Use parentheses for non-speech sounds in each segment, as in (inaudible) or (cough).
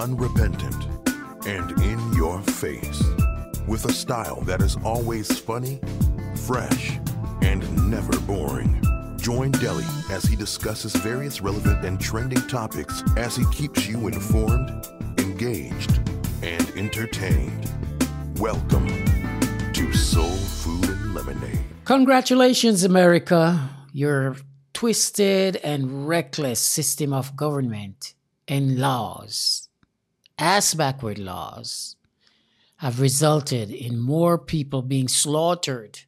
unrepentant, and in your face. With a style that is always funny, fresh, and never boring. Join Deli as he discusses various relevant and trending topics as he keeps you informed, engaged, and entertained. Welcome to Soul Food and Lemonade. Congratulations, America. Your twisted and reckless system of government and laws, ass backward laws, have resulted in more people being slaughtered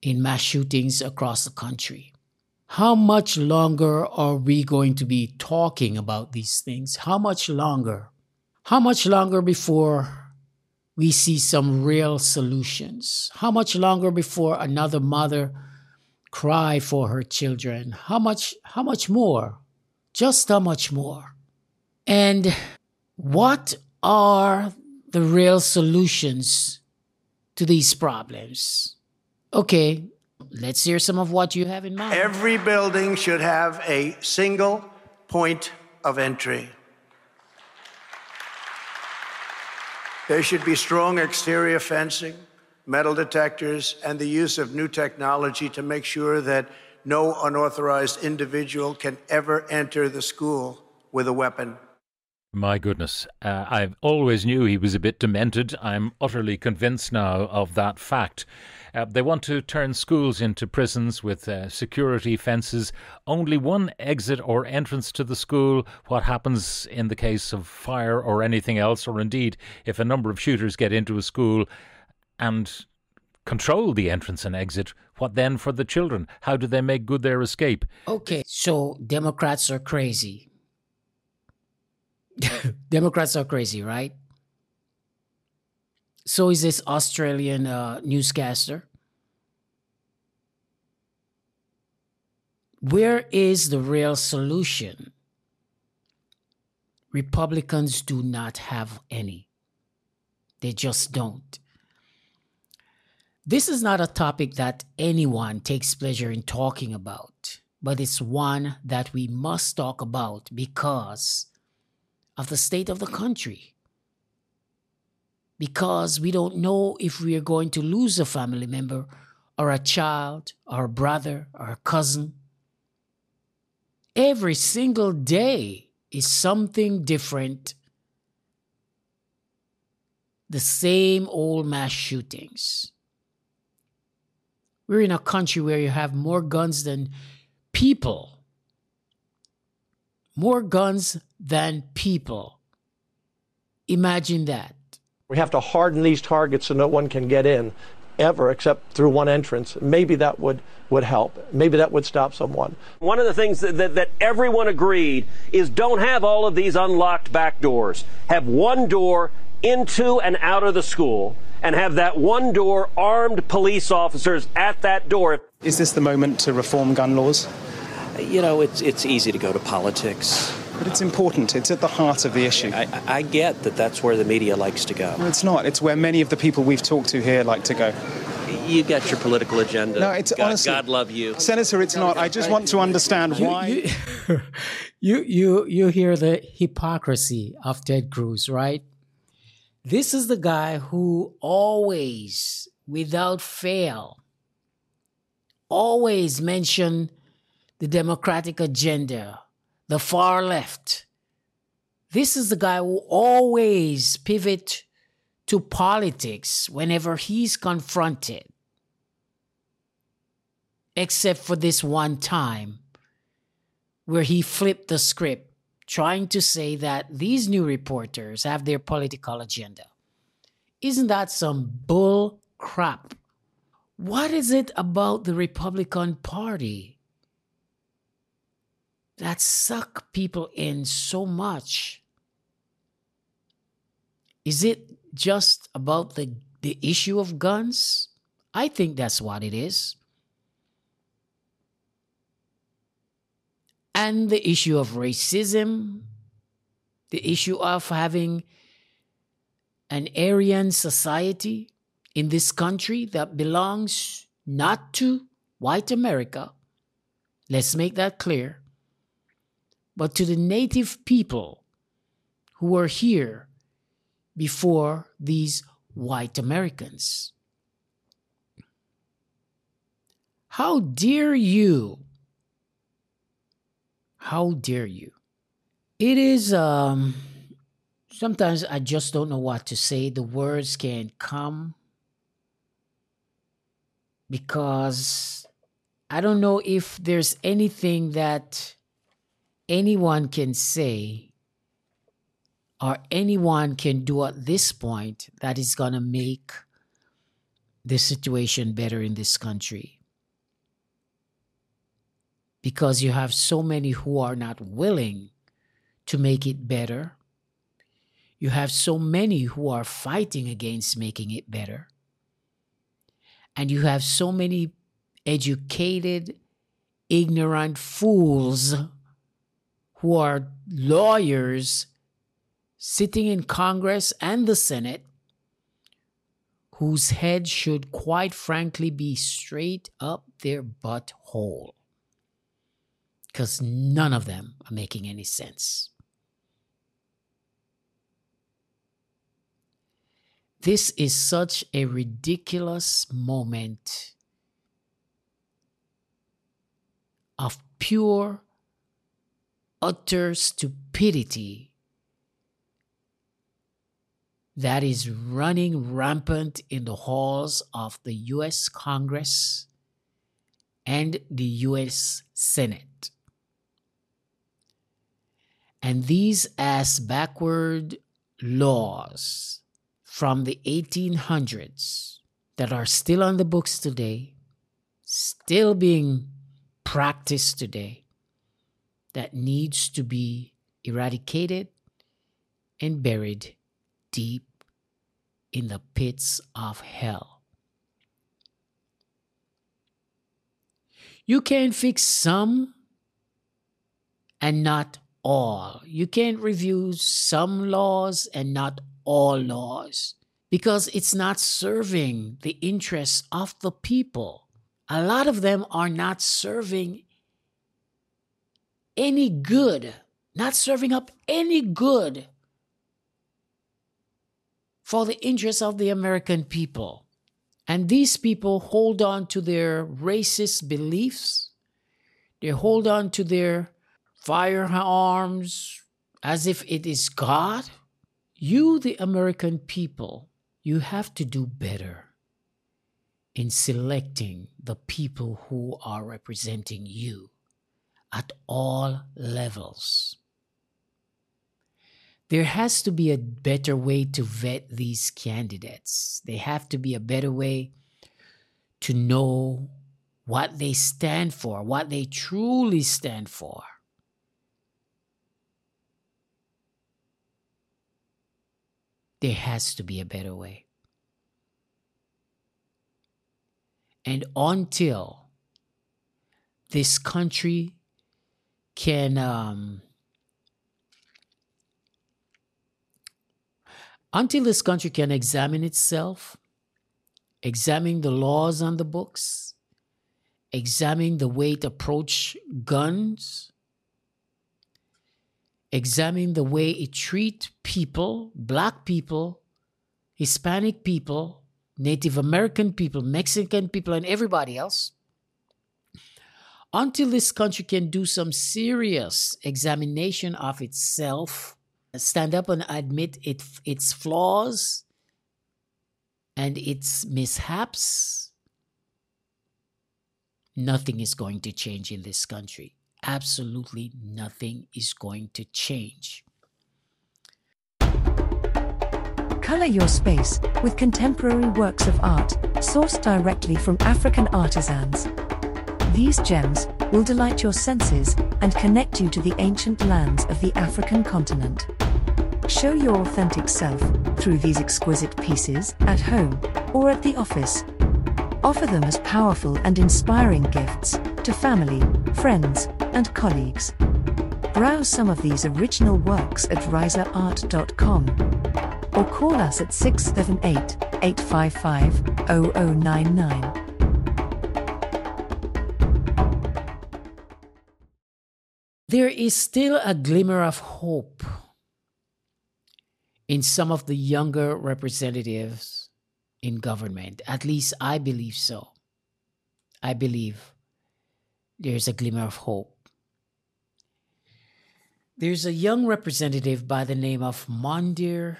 in mass shootings across the country. How much longer are we going to be talking about these things? How much longer? How much longer before we see some real solutions? How much longer before another mother cry for her children? How much how much more? Just how much more? And what are the real solutions to these problems? Okay, let's hear some of what you have in mind. Every building should have a single point of entry. There should be strong exterior fencing, metal detectors, and the use of new technology to make sure that no unauthorized individual can ever enter the school with a weapon. My goodness. Uh, I always knew he was a bit demented. I'm utterly convinced now of that fact. Uh, they want to turn schools into prisons with uh, security fences, only one exit or entrance to the school. What happens in the case of fire or anything else, or indeed if a number of shooters get into a school and control the entrance and exit, what then for the children? How do they make good their escape? Okay, so Democrats are crazy. (laughs) Democrats are crazy, right? So is this Australian uh, newscaster. Where is the real solution? Republicans do not have any. They just don't. This is not a topic that anyone takes pleasure in talking about, but it's one that we must talk about because of the state of the country. Because we don't know if we are going to lose a family member or a child or a brother or a cousin. Every single day is something different. The same old mass shootings. We're in a country where you have more guns than people more guns than people. Imagine that. We have to harden these targets so no one can get in ever except through one entrance. Maybe that would, would help. Maybe that would stop someone. One of the things that, that, that, everyone agreed is don't have all of these unlocked back doors. Have one door into and out of the school and have that one door armed police officers at that door. Is this the moment to reform gun laws? You know, it's it's easy to go to politics. But it's important. It's at the heart of the issue. I, I get that that's where the media likes to go. No, it's not. It's where many of the people we've talked to here like to go. You got your political agenda. No, it's God, honestly, God love you, Senator. It's not. I just want to understand why. You, (laughs) you you you hear the hypocrisy of Ted Cruz, right? This is the guy who always, without fail, always mention the democratic agenda, the far left. This is the guy who always pivot to politics whenever he's confronted. Except for this one time where he flipped the script, trying to say that these new reporters have their political agenda. Isn't that some bull crap? What is it about the Republican Party that suck people in so much? Is it just about the, the issue of guns? I think that's what it is. And the issue of racism, the issue of having an Aryan society in this country that belongs not to white America. Let's make that clear but to the native people who were here before these white Americans. How dare you? How dare you? It is um sometimes I just don't know what to say. The words can't come because I don't know if there's anything that anyone can say or anyone can do at this point that is going to make the situation better in this country. Because you have so many who are not willing to make it better. You have so many who are fighting against making it better. And you have so many educated, ignorant fools who are lawyers sitting in Congress and the Senate whose head should quite frankly be straight up their butthole. Because none of them are making any sense. This is such a ridiculous moment of pure, utter stupidity that is running rampant in the halls of the US Congress and the US Senate. And these ass backward laws from the 1800s that are still on the books today, still being practiced today, that needs to be eradicated and buried deep in the pits of hell. You can fix some and not all. You can't review some laws and not all laws because it's not serving the interests of the people. A lot of them are not serving any good, not serving up any good for the interests of the American people. And these people hold on to their racist beliefs, they hold on to their firearms as if it is God. You, the American people, you have to do better in selecting the people who are representing you at all levels. There has to be a better way to vet these candidates. There have to be a better way to know what they stand for, what they truly stand for. There has to be a better way. And until this country can um, until this country can examine itself, examine the laws on the books, examine the way it approach guns, examine the way it treat people, black people, Hispanic people, Native American people, Mexican people, and everybody else. Until this country can do some serious examination of itself, stand up and admit it, its flaws and its mishaps, nothing is going to change in this country absolutely nothing is going to change. Color your space with contemporary works of art sourced directly from African artisans. These gems will delight your senses and connect you to the ancient lands of the African continent. Show your authentic self through these exquisite pieces at home or at the office. Offer them as powerful and inspiring gifts to family, friends, and colleagues. Browse some of these original works at riserart.com or call us at 678 855 0099. There is still a glimmer of hope in some of the younger representatives in government. At least I believe so. I believe there's a glimmer of hope. There's a young representative by the name of Mondaire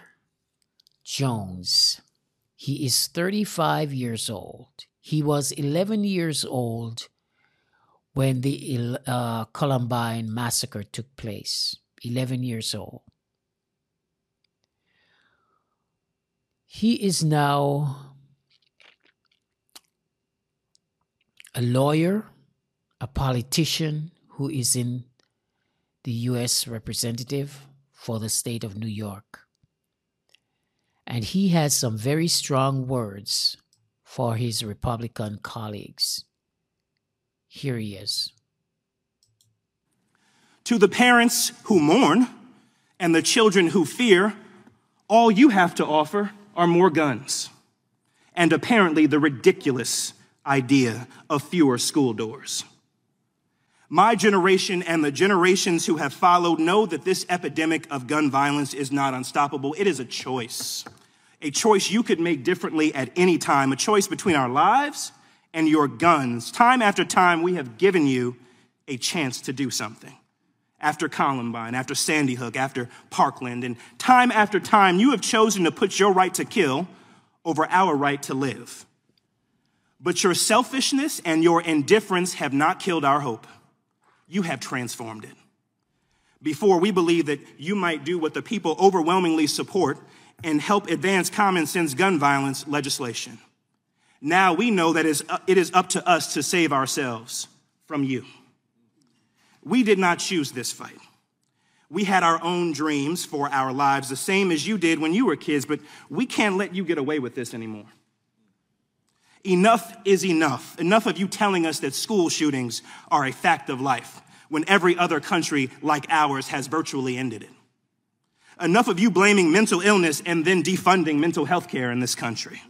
Jones. He is 35 years old. He was 11 years old when the uh, Columbine massacre took place. 11 years old. He is now a lawyer, a politician who is in the U.S. representative for the state of New York. And he has some very strong words for his Republican colleagues. Here he is. To the parents who mourn and the children who fear, all you have to offer are more guns and apparently the ridiculous idea of fewer school doors. My generation and the generations who have followed know that this epidemic of gun violence is not unstoppable. It is a choice, a choice you could make differently at any time, a choice between our lives and your guns. Time after time, we have given you a chance to do something. After Columbine, after Sandy Hook, after Parkland, and time after time, you have chosen to put your right to kill over our right to live. But your selfishness and your indifference have not killed our hope you have transformed it. Before, we believed that you might do what the people overwhelmingly support and help advance common sense gun violence legislation. Now we know that uh, it is up to us to save ourselves from you. We did not choose this fight. We had our own dreams for our lives, the same as you did when you were kids, but we can't let you get away with this anymore. Enough is enough. Enough of you telling us that school shootings are a fact of life when every other country like ours has virtually ended it. Enough of you blaming mental illness and then defunding mental health care in this country.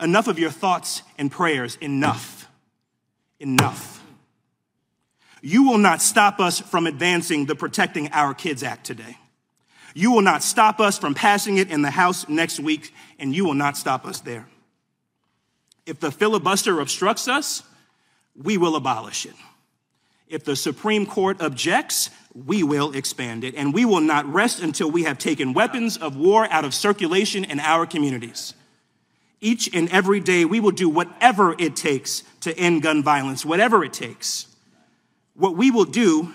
Enough of your thoughts and prayers. Enough. Enough. You will not stop us from advancing the Protecting Our Kids Act today. You will not stop us from passing it in the House next week, and you will not stop us there. If the filibuster obstructs us, we will abolish it. If the Supreme Court objects, we will expand it. And we will not rest until we have taken weapons of war out of circulation in our communities. Each and every day, we will do whatever it takes to end gun violence, whatever it takes. What we will do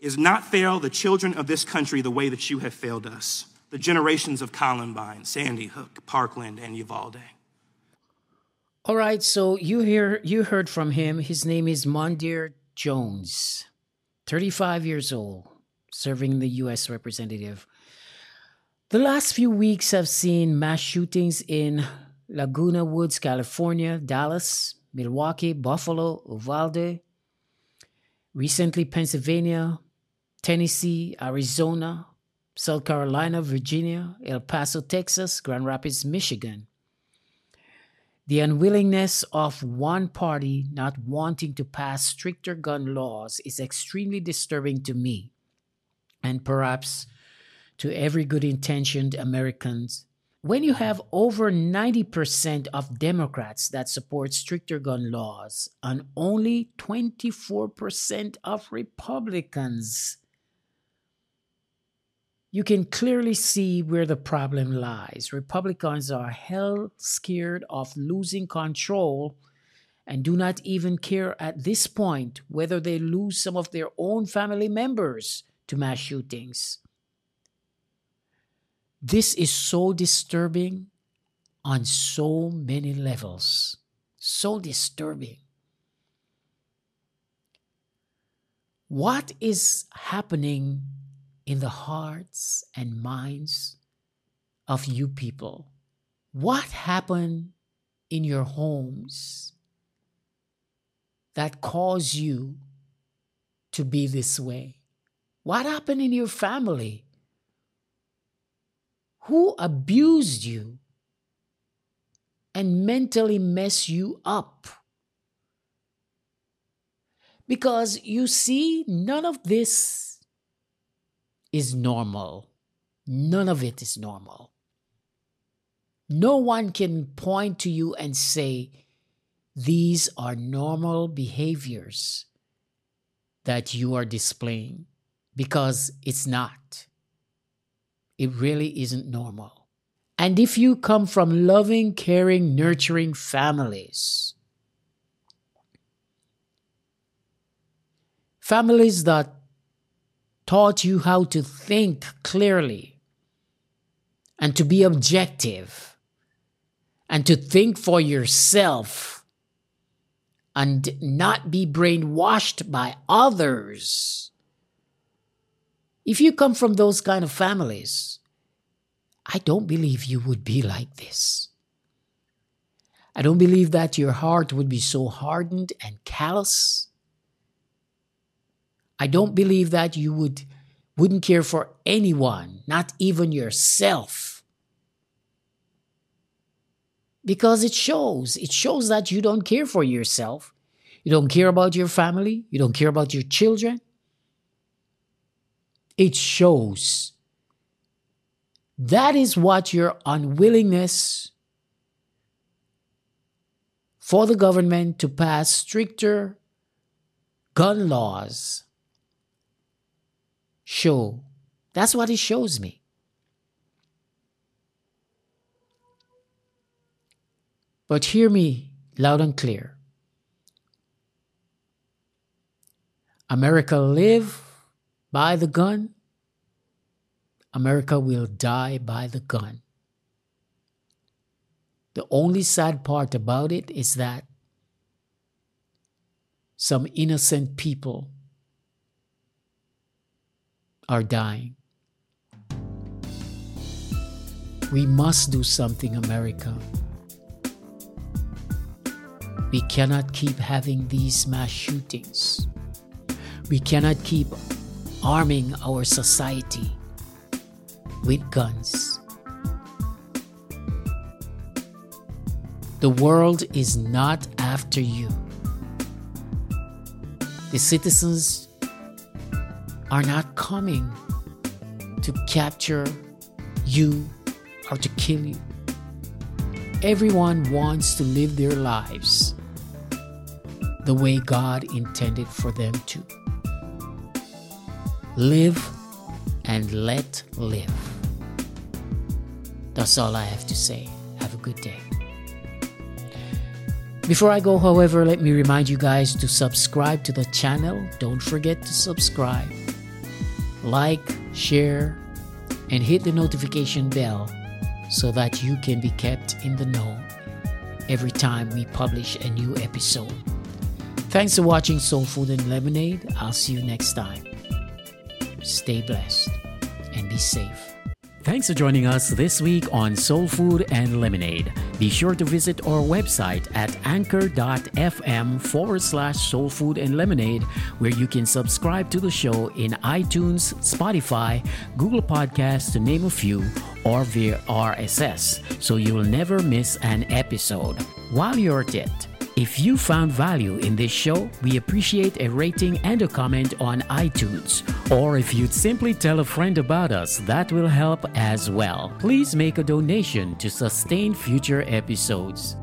is not fail the children of this country the way that you have failed us, the generations of Columbine, Sandy Hook, Parkland, and Uvalde. All right, so you hear you heard from him. His name is Mondaire Jones, 35 years old, serving the US representative. The last few weeks have seen mass shootings in Laguna Woods, California, Dallas, Milwaukee, Buffalo, Uvalde, recently Pennsylvania, Tennessee, Arizona, South Carolina, Virginia, El Paso, Texas, Grand Rapids, Michigan. The unwillingness of one party not wanting to pass stricter gun laws is extremely disturbing to me and perhaps to every good intentioned Americans. When you have over 90% of Democrats that support stricter gun laws and only 24% of Republicans you can clearly see where the problem lies. Republicans are hell scared of losing control and do not even care at this point whether they lose some of their own family members to mass shootings. This is so disturbing on so many levels. So disturbing. What is happening in the hearts and minds of you people. What happened in your homes that caused you to be this way? What happened in your family? Who abused you and mentally mess you up? Because you see, none of this is normal. None of it is normal. No one can point to you and say, these are normal behaviors that you are displaying because it's not. It really isn't normal. And if you come from loving, caring, nurturing families, families that taught you how to think clearly and to be objective and to think for yourself and not be brainwashed by others. If you come from those kind of families, I don't believe you would be like this. I don't believe that your heart would be so hardened and callous. I don't believe that you would wouldn't care for anyone, not even yourself. Because it shows. It shows that you don't care for yourself. You don't care about your family. You don't care about your children. It shows. That is what your unwillingness for the government to pass stricter gun laws show. That's what it shows me. But hear me loud and clear. America live by the gun. America will die by the gun. The only sad part about it is that some innocent people are dying. We must do something, America. We cannot keep having these mass shootings. We cannot keep arming our society with guns. The world is not after you. The citizens are not coming to capture you or to kill you. Everyone wants to live their lives the way God intended for them to. Live and let live. That's all I have to say. Have a good day. Before I go, however, let me remind you guys to subscribe to the channel. Don't forget to subscribe, like, share, and hit the notification bell so that you can be kept in the know every time we publish a new episode. Thanks for watching Soul Food and Lemonade. I'll see you next time. Stay blessed and be safe. Thanks for joining us this week on Soul Food and Lemonade. Be sure to visit our website at anchor.fm forward slash soul food and lemonade, where you can subscribe to the show in iTunes, Spotify, Google Podcasts, to name a few, or via RSS, so you'll never miss an episode. While you're at it, if you found value in this show, we appreciate a rating and a comment on iTunes. Or if you'd simply tell a friend about us, that will help as well. Please make a donation to sustain future episodes.